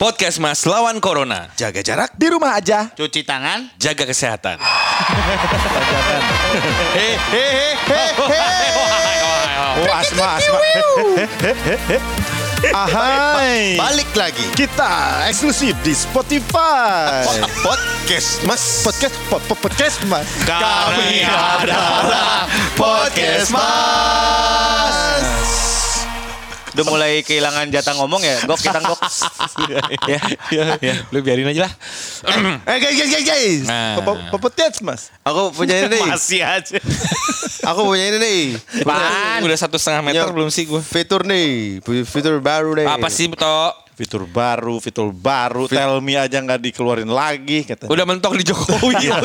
Podcast Mas lawan Corona. Jaga jarak di rumah aja. Cuci tangan. Jaga kesehatan. Oh asma asma. Ahai. Balik lagi. Kita eksklusif di Spotify. Podcast Mas. Podcast po- po- podcast mas. Kami adalah Podcast Mas. Udah mulai kehilangan jatah ngomong ya. Gok kita gok. ya. ya, ya. Lu biarin aja lah. Eh guys guys guys guys. Nah. Mas. Aku punya ini nih. Masih aja. Aku punya ini nih. Apaan? Udah satu setengah meter belum sih gue? Fitur nih. Fitur baru nih. Apa sih, To? Fitur baru, fitur baru. Tell me aja nggak dikeluarin lagi katanya. Udah mentok di Jokowi.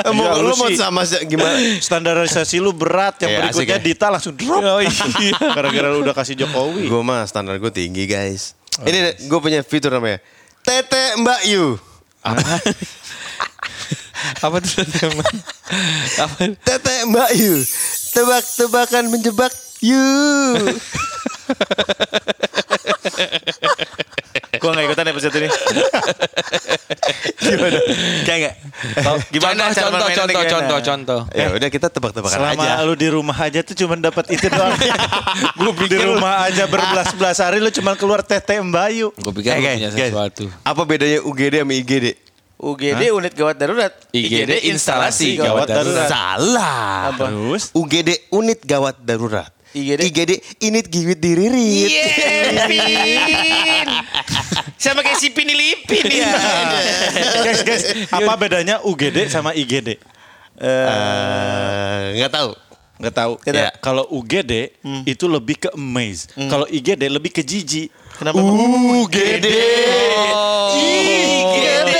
Eh, Mau, lu mau sama si- gimana? Standarisasi lu berat, yang Iya, berikutnya asik ya. Dita langsung drop. Oh iya. Gara-gara lu udah kasih Jokowi. Gue mah standar gue tinggi guys. Ini gue punya fitur namanya. Tete Mbak Yu. Apa tuh teman? Apa? Tete Mbak Yu. Tebak-tebakan menjebak you. Gue gak ikutan episode ini. Gimana? Kayak gak? Gimana contoh, cara contoh, contoh, gimana? contoh, contoh. Ya udah kita tebak-tebakan Selama aja. lu di rumah aja tuh cuma dapat itu doang. Gue di rumah aja berbelas-belas hari lu cuma keluar tete Mbayu. Gue pikir Eh, lu guys, punya guys. sesuatu. Apa bedanya UGD sama IGD? UGD unit gawat darurat. IGD instalasi gawat darurat. Salah. Apa? Terus UGD unit gawat darurat. IGD? IGD init giwit diririt. Iya, Pin. Sama kayak si Pin Lipin ya. guys, guys, apa bedanya UGD sama IGD? Eh, Nggak tahu. Nggak tahu. Ya. Kalau UGD itu lebih ke amaze. Kalau IGD lebih ke jijik. Kenapa? UGD. IGD.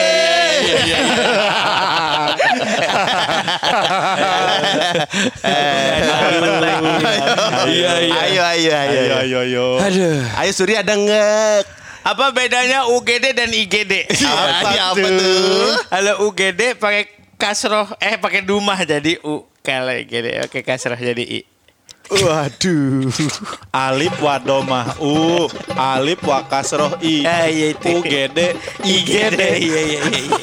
Iya, iya. Ayo, ayo, ayo. Ayo, ayo, ayo. Aduh. Ayo Surya dengar. Apa bedanya UGD dan IGD? Apa, apa tuh? Kalau UGD pakai kasroh, eh pakai dumah jadi U. Kalau IGD pakai kasroh jadi I. Waduh. Alif wadomah U, Alif wakasroh I, Ah, iya itu. UGD, IGD. Iya iya iya. iya.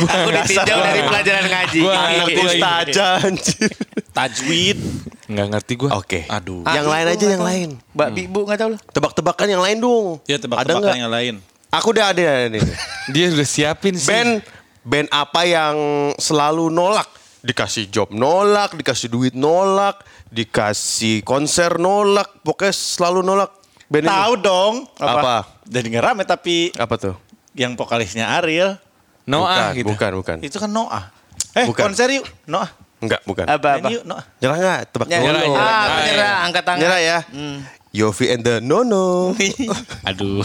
Aku ditinjau dari pelajaran ngaji. Gua I- ngerti I- lagi. Ustazah anjir. Tajwid. Nggak ngerti gue. Oke. Aduh. Yang lain aja yang lain. Mbak Bibu nggak tahu loh. Tebak-tebakan yang lain dong. Ya Ada tebak-tebakan nggak? yang lain. Aku udah ada nih. Dia udah siapin sih. Band band apa yang selalu nolak? Dikasih job nolak, dikasih duit nolak, dikasih konser nolak, pokoknya selalu nolak. Band. Tahu dong. Apa? Jadi nggak rame tapi Apa tuh? yang vokalisnya Ariel Noah bukan, gitu. bukan, bukan. itu kan Noah. Eh Bukan. konser yuk Noah. Enggak, bukan. Apa apa? Yuk Noah. Nyerah nggak? Tebak Nyerah, dulu. nyerah. Ah, Ah, menyerah, iya. angkat tangan. Nyerah ya. Yofi and the Nono. Aduh.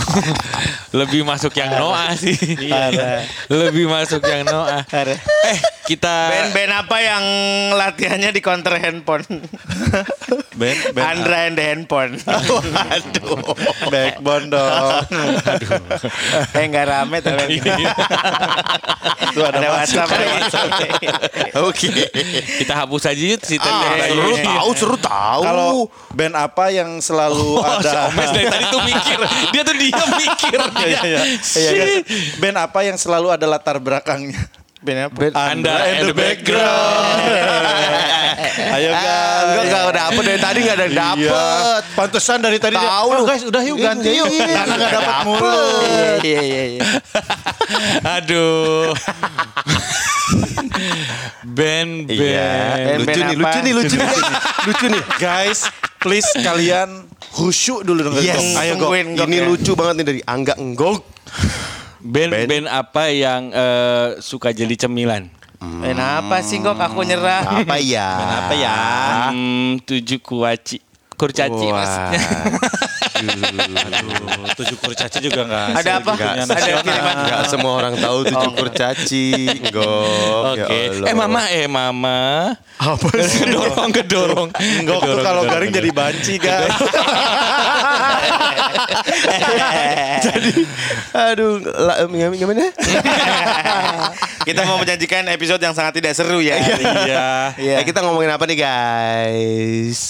Lebih masuk yang Noah sih. Lebih masuk yang Noah. Eh, kita Band-band apa yang latihannya di counter handphone? Band, band Andra and the handphone. Waduh. Backbone dong. eh nggak rame tapi Itu ada, ada WhatsApp. WhatsApp. Oke. kita hapus aja yuk si Ah, seru tahu, seru tahu. Kalau band apa yang selalu Oh, si ada Omes dari tadi tuh mikir. Dia tuh diam mikir. Iya, iya. Iya. Band apa yang selalu ada latar belakangnya? Band apa? Band- Anda and the background. Ayo guys. enggak enggak dapet dari tadi enggak ada yang dapet. Iya. Pantesan dari tadi Tahu "Oh, lu." guys, udah yuk ganti yuk. Iya, Karena nggak dapat dapet. mulu. Iya iya iya. Aduh. Band band. Iya. Lucu Band nih, lucu nih, lucu nih. lucu nih. Guys, please kalian khusyuk dulu dong. Yes. Ayo go. Ini lucu banget nih dari Angga Enggok. Band Band. band apa yang eh, suka jadi cemilan? Band apa sih kok aku nyerah? Apa ya? Apa ya? Hmm, tujuh kuaci. Kurcaci Wah. maksudnya. Aduh, tujuh kurcaci juga nggak. Ada apa? Enggak Ada kiriman? Enggak semua orang tahu tujuh kurcaci. Enggok. Oke. eh mama eh mama. Apa sih? Kedorong kedorong. Enggak tuh kalau garing jadi banci guys. Aduh, la, gimana-? Kita mau menjanjikan episode yang sangat tidak seru ya. Iya. Iya. Eh, kita ngomongin apa nih, guys?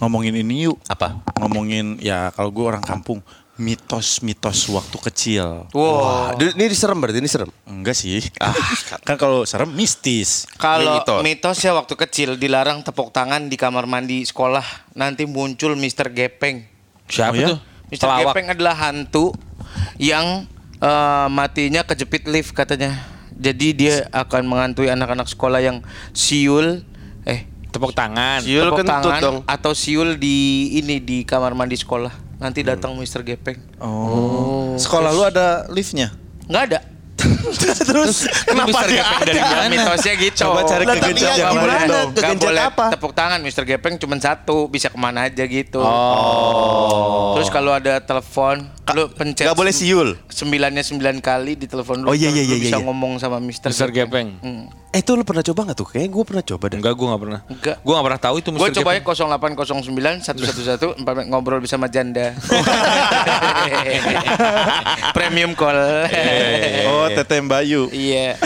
Ngomongin ini yuk. Apa? Ngomongin ya kalau gue orang kampung mitos-mitos waktu kecil. Wah, di- ini diserem berarti ini serem. Enggak sih. Ah, kan kalau serem mistis. Kalau mitos. mitos. ya waktu kecil dilarang tepuk tangan di kamar mandi sekolah. Nanti muncul Mr. Gepeng. Siapa Oh, ya? tuh? Mr. Pelawak. Gepeng adalah hantu yang eh, matinya kejepit lift katanya. Jadi dia akan menghantui anak-anak sekolah yang siul Tepuk tangan. Siul tepuk kentut tangan dong. atau siul di ini di kamar mandi sekolah. Nanti datang Mr. Gepeng. Oh. Sekolah lu ada liftnya? Nggak ada. Terus Kenapa dia dari mana? Mitosnya gitu. Coba cari Lah, kegenjot tapi yang nggak mana boleh- dong. nggak boleh apa? Tepuk tangan Mr. Gepeng cuma satu, bisa ke mana aja gitu. Oh. Terus kalau ada telepon, lu pencet Gak boleh sem- siul. Sembilannya sembilan kali di telepon lu. Oh, iya, iya, lu iya, bisa iya. ngomong sama Mr. Mr. Gepeng. Hmm. Eh itu lu pernah coba gak tuh? Kayaknya gue pernah coba deh. Enggak, gue gak pernah. Enggak. Gue gak pernah tahu itu. Gue coba ya Gepeng. 0809 111 4 ngobrol bersama janda. Premium call. Oh, Teteh Bayu. Iya.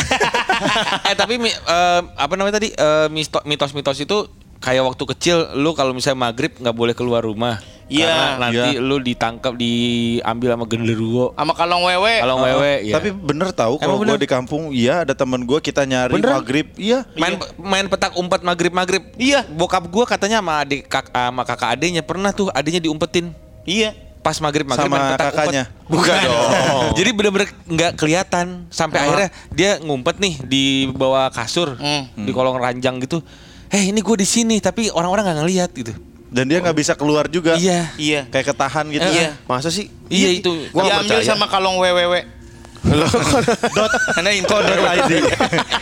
eh tapi eh, apa namanya tadi Eh, misto- mitos-mitos itu kayak waktu kecil lu kalau misalnya maghrib nggak boleh keluar rumah. Iya. Karena nanti Iya. lu ditangkap diambil sama genderuwo. Sama kalong wewe. Kalau wewe ya. Tapi bener tahu kalau gue bener? di kampung, iya ada temen gue kita nyari Beneran? maghrib, iya. main main petak umpet maghrib maghrib. Iya. Bokap gua katanya sama adik kak, sama kakak adiknya pernah tuh adiknya diumpetin Iya. pas maghrib maghrib Sama kakaknya? Bukan dong. Jadi bener-bener nggak kelihatan sampai akhirnya dia ngumpet nih di bawah kasur Hmm. di kolong ranjang gitu. Eh ini gue di sini tapi orang-orang nggak ngelihat gitu. Dan dia nggak bisa keluar juga. Iya. Iya. Kayak ketahan gitu. Iya. Masa sih? Iya itu. Gua Diambil percaya. sama kalong www. Dot Karena internet.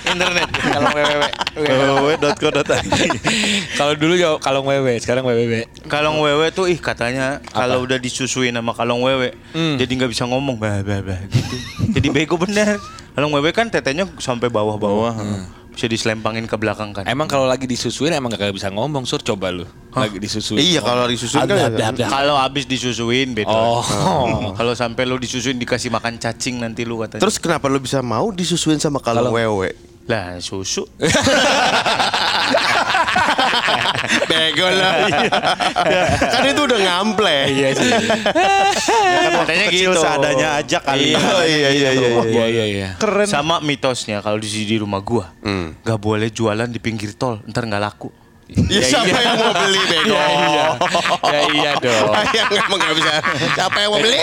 internet. Kalong www. www.co.id. Kalau dulu ya kalong wewe, sekarang wewe. Kalong wewe tuh ih katanya kalau udah disusuin sama kalong wewe Hmm. jadi nggak bisa ngomong bah bah bah gitu. jadi bego bener. Kalong wewe kan tetenya sampai bawah-bawah. Bisa diselempangin ke belakang kan. Emang kalau lagi disusuin emang gak bisa ngomong sur coba lu. Lagi disusuin. Iya kalau disusun kan. ya. Kalau habis disusuin beda. Oh. Kalau sampai lu disusuin dikasih makan cacing nanti lu katanya. Terus kenapa lu bisa mau disusuin sama kalau wewe? lah susu. Bego lah. kan itu udah ngample. Iya sih. katanya Kecil gitu. seadanya aja kali. Iya. Iya iya iya. iya. Iya iya iya. Keren. Sama mitosnya kalau di di rumah gua, nggak boleh jualan di pinggir tol, ntar nggak laku. Ya, siapa yang mau beli bego? Ya iya dong. yang emang gak bisa. Siapa yang mau beli?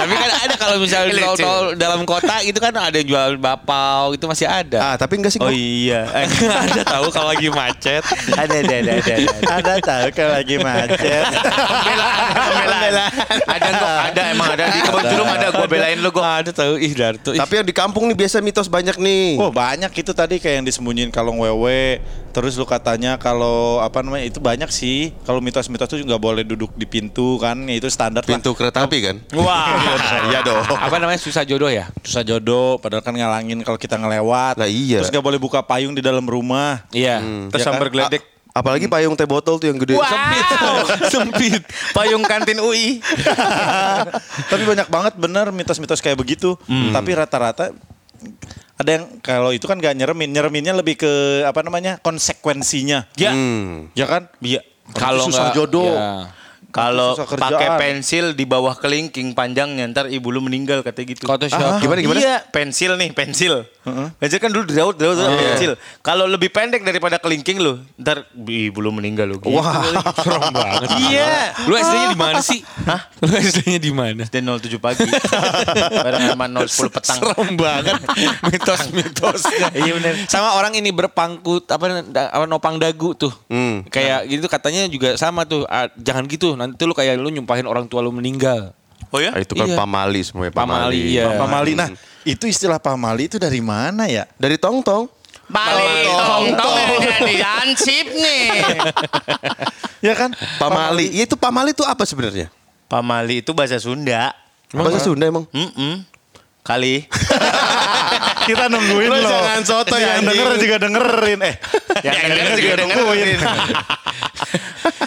Tapi kan ada kalau misalnya Lucu. tol dalam kota itu kan ada yang jual bapau itu masih ada. Ah tapi enggak sih. Oh iya, ada tahu kalau lagi macet. ada ada ada ada. ada. Tahu kalau lagi macet. Pembelaan, pembelaan. Ada kok, ada emang ada di kebun jeruk ada gua belain lu gua. Ada tahu ih Darto. Tapi yang di kampung nih biasa mitos banyak nih. Oh banyak itu tadi kayak yang disembunyiin kalong wewe. Terus lu katanya kalau apa namanya itu banyak sih. Kalau mitos-mitos itu nggak boleh duduk di pintu kan. Ya, itu standar lah. Pintu kereta api kan? Wah. Iya dong. apa namanya susah jodoh ya? Susah jodoh. Padahal kan ngalangin kalau kita ngelewat. Lah iya. Terus nggak boleh buka payung di dalam rumah. Iya. Terus Ya kan? sambar geledek. A- apalagi payung teh botol tuh yang gede. Sempit. Sempit. Payung kantin UI. Tapi banyak banget bener mitos-mitos kayak begitu. Tapi rata-rata ada yang kalau itu kan gak nyeremin, nyereminnya lebih ke apa namanya konsekuensinya. Ya. Hmm. Ya kan? Iya. Kalau susah nggak- jodoh. ya. Kalau pakai pensil di bawah kelingking panjangnya ntar ibu lu meninggal katanya gitu. Photoshop. Ah, gimana gimana? Iya, pensil nih, pensil. Pensil kan dulu Daud, Daud, Daud pensil. Kalau lebih pendek daripada kelingking lu, ntar ibu lu meninggal lu. Gitu. Wah. Serem banget. Iya. Lu SD-nya di mana sih? Hah? Lu SD-nya di mana? Dan 07 pagi. Bareng sama 010 petang. Serem banget mitos-mitosnya. Iya bener. Sama orang ini berpangku apa, apa nopang dagu tuh. Hmm. Kayak gitu katanya juga sama tuh. Ah, jangan gitu. Nanti lu kayak lu nyumpahin orang tua lu meninggal. Oh ya? Ah, itu kan Iya. pamali semuanya Pamali, pamali. iya. Pamali. Nah, itu istilah pamali itu dari mana ya? Dari tong tong. Balik tong-tong jadi ansip nih. Ya kan? Pamali. Iya itu pamali itu apa sebenarnya? Pamali itu bahasa Sunda. Bahasa Sunda emang. Mm-mm. Kali. Kita nungguin Lu loh. jangan sotoy, Yang anjing. denger juga dengerin. Eh, Yang denger juga dengerin.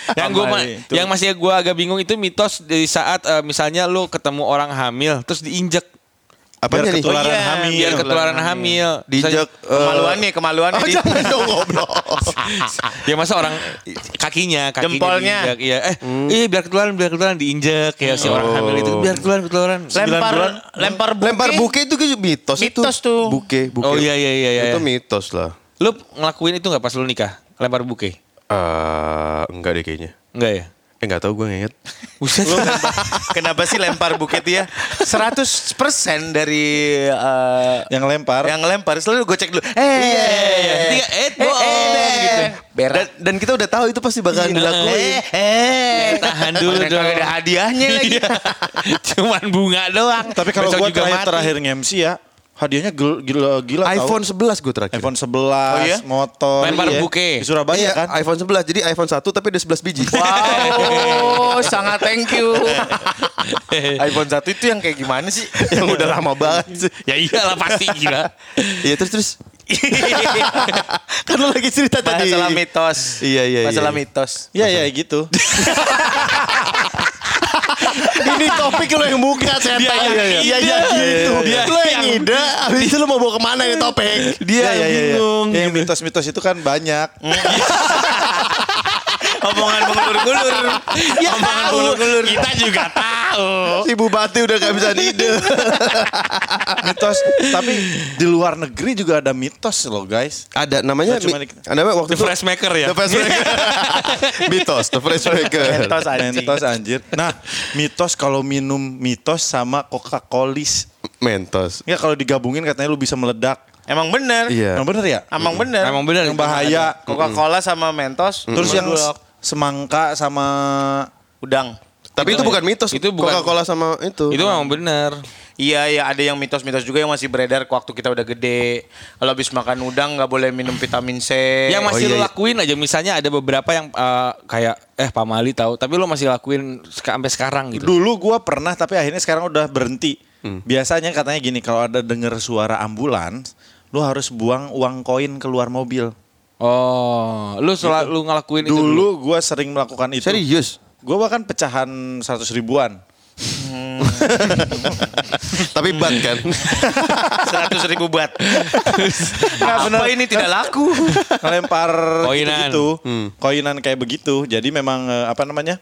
yang gua ma- yang masih gua agak bingung itu mitos dari saat eh, misalnya lu ketemu orang hamil terus diinjek. Apanya Biar ketularan Oh iya, hamil. biar ketularan hamil. Diinjak eh, Kemaluan nih, kemaluan Oh jangan dong goblok. Ya masa orang kakinya, kakinya Jempolnya. diinjak, Iya, eh, iya biar ketularan, biar ketularan diinjak ya si orang hamil itu biar ketularan, ketularan. Lempar, bulan. lempar buke. Lempar buke itu kayak mitos, itu. Mitos tuh. Buke, buke. Oh iya iya iya iya. Itu mitos lah. Lu ngelakuin itu nggak pas lu nikah? Lempar buke? Eh enggak deh kayaknya. Enggak ya? Eh enggak tahu gue nginget. Buset. Kenapa sih lempar buket ya? 100% dari eh, Yang lempar. yang lempar selalu gue cek dulu. Eh, Iya, tiga, eh, bohong, gitu. Berat. Dan, dan kita udah tahu itu pasti bakalan dilakuin. Eh, eh. Tahan dulu Mana dong. ada hadiahnya lagi. Iya. Cuman bunga doang. Tapi kalau gue juga terakhir mati. terakhir nge-MC ya, hadiahnya gila gila, gila tau. iPhone 11 gue terakhir. iPhone 11, Oh iya? motor. Lempar iya. buke. Di Surabaya Iya, kan. iPhone 11. Jadi iPhone 1 tapi ada 11 biji. Wow, sangat thank you. iPhone 1 itu yang kayak gimana sih? yang udah lama banget sih. Ya iyalah pasti gila. Iya terus terus. kan lo lagi cerita tadi. Masalah mitos. Iya, iya, Masalah iya. mitos. Iya iya gitu. Ini topik lo yang buka setan. Dia yang Iya iya ide. iya gitu. Dia Lo yang ide, habis itu lo mau bawa ke mana ini topik? Dia yang bingung. Yang mitos-mitos itu kan banyak. Omongan mengulur-ngulur. Ya Omongan tahu. mengulur-ngulur. Kita juga tahu. Si Bupati udah gak bisa ide. mitos. Tapi di luar negeri juga ada mitos loh guys. Ada namanya mi- di- ada namanya waktu The itu Fresh Maker ya? The Fresh Maker. mitos, The Fresh Maker. Mitos anjing. Mitos anjir. Nah, mitos kalau minum mitos sama Coca-Colis. Mentos. Ya kalau digabungin katanya lu bisa meledak. Emang bener. Iya. Yang bener ya? Emang bener. Emang bener. Yang bahaya. Coca-Cola sama Mentos. Terus yang semangka sama udang. Tapi itu bukan mitos. Itu bukan- Coca-Cola sama itu. Itu memang bener. Iya, iya ada yang mitos-mitos juga yang masih beredar waktu kita udah gede. Kalau habis makan udang nggak boleh minum vitamin C. Yang masih Oh, iya, iya. lakuin aja misalnya ada beberapa yang eh, kayak eh Pak Mali tahu tapi lu masih lakuin sampai sekarang gitu. Dulu gua pernah tapi akhirnya sekarang udah berhenti. Hmm. Biasanya katanya gini kalau ada denger suara ambulans, lu harus buang uang koin keluar mobil. Oh, lu selalu ngelakuin itu Dulu gua sering melakukan itu. Serius. Gua bahkan pecahan 100 ribuan. Tapi ban kan. 100 ribu buat. Apa ini tidak laku? Ngelempar Koinan. gitu. Hmm. Koinan kayak begitu. Jadi memang eh, apa namanya?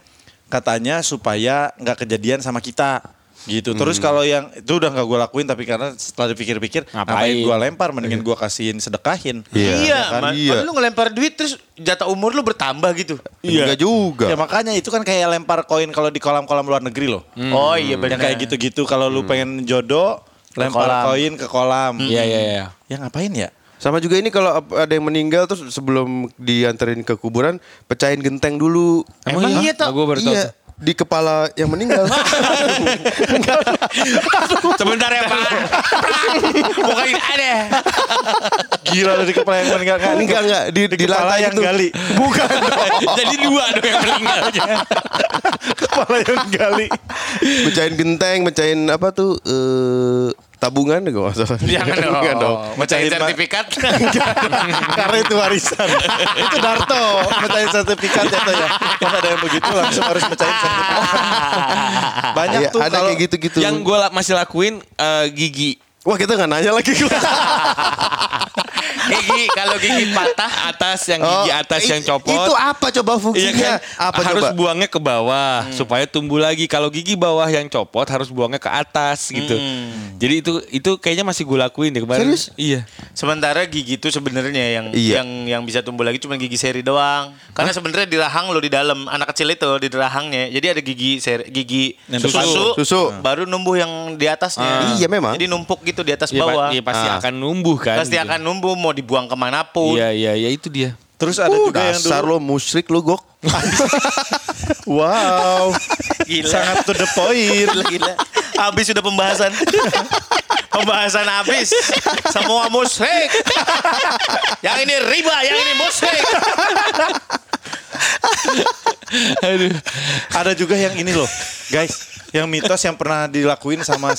Katanya supaya nggak kejadian sama kita. Gitu. Terus Hmm. kalau yang itu udah nggak gue lakuin tapi karena setelah dipikir-pikir Ngapain? ngapain gue lempar mendingan gue kasihin sedekahin. Iya. Iya, kan? man. Iya. lu ngelempar duit terus jatah umur lu bertambah gitu. Enggak juga. Ya makanya itu kan kayak lempar koin kalau di kolam-kolam luar negeri loh. Oh iya Yang benar. kayak gitu-gitu kalau lu pengen jodoh lempar kolam. koin ke kolam. Iya iya iya. Ya ngapain ya? Sama juga ini kalau ada yang meninggal terus sebelum dianterin ke kuburan, pecahin genteng dulu. Emang iya, gua baru tahu Iya, di kepala yang meninggal. Sebentar ya Pak. Pokoknya ada. Gila di kepala yang meninggal kan? enggak enggak di, di, kepala lantai yang itu. gali. Bukan. Jadi dua dong yang meninggal aja. kepala yang gali. Mecahin genteng, mecahin apa tuh eh tabungan gue nggak salah. Jangan dong. Dong. Mecahin sertifikat. Karena itu warisan. itu Darto. Mecahin sertifikat ya tuh ya. Pas ada yang begitu langsung harus mecahin sertifikat. Banyak Iya, tuh ada kalau kayak gitu-gitu. Yang gue masih lakuin eh, gigi. Wah kita nggak nanya lagi. gigi kalau gigi patah Atas yang gigi atas i- yang copot. Oh, Itu apa coba Iya fungsinya? kan? Apa harus coba? buangnya ke bawah supaya tumbuh lagi. Kalau gigi bawah yang copot harus buangnya ke atas gitu. Jadi itu itu kayaknya masih gue lakuin deh kemarin. Serius? Iya. Sementara gigi itu sebenarnya yang Iya. yang yang bisa tumbuh lagi cuma gigi seri doang. Karena sebenarnya di rahang lo di dalam anak kecil itu di rahangnya. Jadi ada gigi seri, gigi Yang susu, susu. Susu. baru numbuh yang di atasnya. Iya, memang. Jadi numpuk gitu di atas Iya, bawah. iya, pasti Ah. akan numbuh kan. Pasti gitu. akan numbuh mau dibuang ke mana pun. Iya iya iya itu dia. Terus ada Uh, juga yang dulu. lo musyrik lo gok. Wow. Gila. Sangat to the point. Gila, gila. Habis sudah pembahasan. pembahasan habis. Semua musyrik. yang ini riba, yang ini musyrik. ada juga yang ini loh. Guys, yang mitos yang pernah dilakuin sama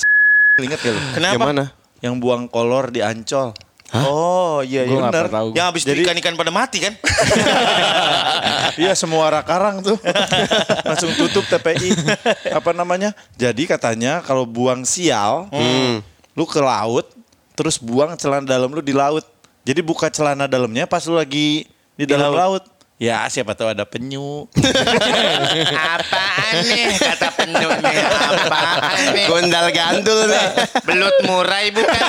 Ingat gak lo? Kenapa? Yang mana? Yang buang kolor di Ancol. Oh iya iya. Tahu. Yang habis Jadi- ikan-ikan pada mati kan? Iya semua arah karang tuh langsung tutup TPI apa namanya? Jadi katanya kalau buang sial lu ke laut, terus buang celana dalam lu di laut. Jadi buka celana dalamnya pas lu lagi di dalam laut. Ya siapa tahu ada penyu. Apaan nih kata penyu nih? Apaan nih? Gondal gandul nih. Belut murai bukan?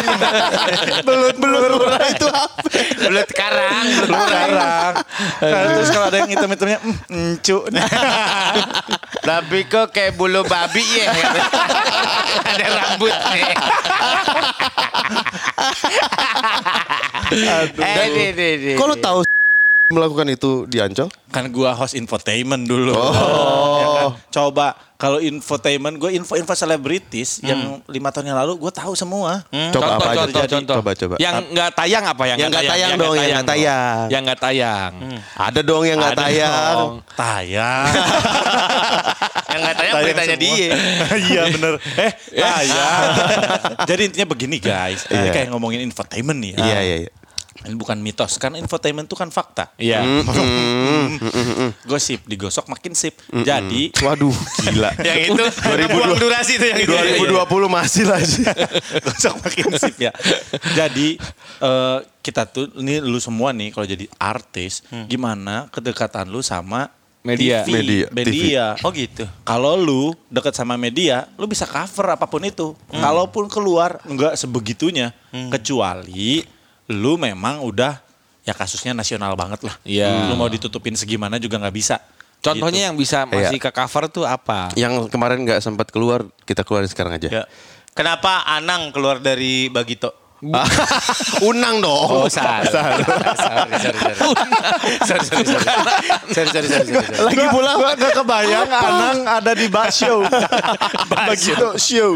belut belut itu apa? Belut karang, belut murai. Sekarang. Nah, terus kalau ada yang hitam-hitamnya, mm, encu. Tapi kok kayak bulu babi ya? Ada rambutnya. Eh, di, di, di. Kok lu tahu melakukan itu di Ancol? kan gua host infotainment dulu. Oh. Ya kan? Coba kalau infotainment, gue info-info selebritis yang lima tahun yang lalu gue tahu semua. Coba contoh, apa aja? contoh, Jadi, contoh. Coba coba. Yang nggak tayang apa yang Yang nggak tayang dong, yang nggak tayang. Yang nggak tayang. Ada dong yang nggak tayang. dong. Tayang. Yang nggak tanya beritanya semua. dia. Iya bener. Eh tayang. Jadi intinya begini guys. Ini Iya. kayak ngomongin infotainment nih. Iya iya iya. Ini bukan mitos. Kan infotainment itu kan fakta. Iya. Gosip digosok makin sip. Jadi Waduh, gila. Yang itu buang durasi itu yang itu. 2020 masih lah sih. gosok makin sip ya. Jadi eh, kita tuh ini lu semua nih kalau jadi artis gimana kedekatan lu sama Media. TV, Media, media. Oh gitu. Kalau lu deket sama media, lu bisa cover apa pun itu. Kalaupun keluar nggak sebegitunya, kecuali lu memang udah ya kasusnya nasional banget lah. Iya. Lu mau ditutupin segimana juga nggak bisa. Contohnya yang bisa masih Iya. ke cover tuh apa? Yang kemarin nggak sempat keluar, kita keluarin sekarang aja. Ya. Kenapa Anang keluar dari Bagito? Unang dong. Oh, sorry, sorry, sorry. sorry, sorry, sorry. Sorry, sorry, sorry, sorry, sorry. Lagi pula Gua nggak kebayang Anang ada di bar show. Begitu show.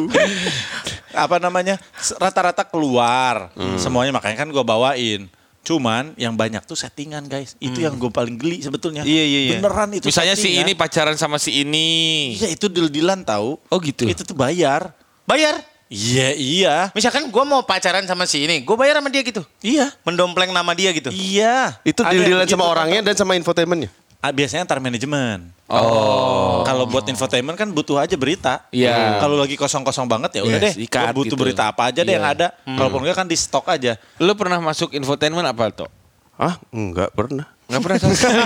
Apa namanya? Rata-rata keluar. Semuanya makanya kan gue bawain. Cuman yang banyak tuh settingan guys. Itu yang gue paling geli sebetulnya. Iya, iya, iya. Beneran itu Misalnya si settingan. ini pacaran sama si ini. Iya itu deal-dealan tahu. Oh gitu. Itu tuh bayar. Bayar? Iya iya. Misalkan gue mau pacaran sama si ini, gue bayar sama dia gitu. Iya. Mendompleng nama dia gitu. Iya. itu deal-dealan begitu, sama orangnya dan sama infotainmentnya. Ah, biasanya antar manajemen. Oh. Kalau buat infotainment kan butuh aja berita. Iya. Kalau lagi kosong-kosong banget ya udah Yes, deh. ikat Gua butuh gitu. berita apa aja deh Iya. yang ada. Kalaupun enggak kan di stok aja. Lu pernah masuk infotainment apa tuh? Ah, enggak pernah. Nggak pernah sama sekali.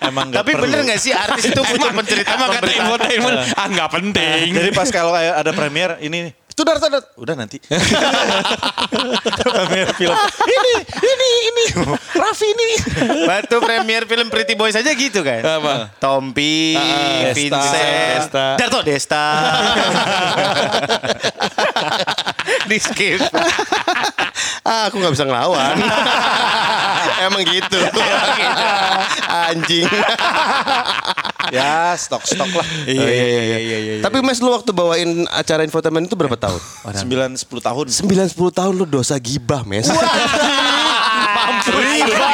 Emang nggak Tapi perlu. bener gak sih artis itu butuh pencerita Emang kata infotainment, ah nggak penting. Jadi pas kalau kayak ada premier ini itu dar dar udah nanti. premier film. Ini ini ini Raffi ini. Waktu premier film Pretty Boys aja gitu kan? Apa? Tompi, Desta. Vincent, Desta. Darto Desta. Di skip. Ah, aku nggak bisa ngelawan. Emang gitu. Anjing. Ya stok-stok lah. Iya, iya, iya, iya, Tapi Mas lu waktu bawain acara infotainment itu berapa tahun? 9 10 tahun. 9 10 tahun lu dosa gibah, Mes. Mampus. Riba,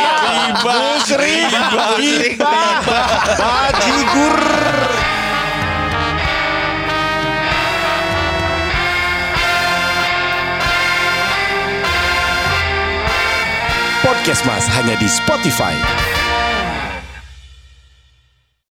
riba, riba, bajigur. Podcast Mas hanya di Spotify.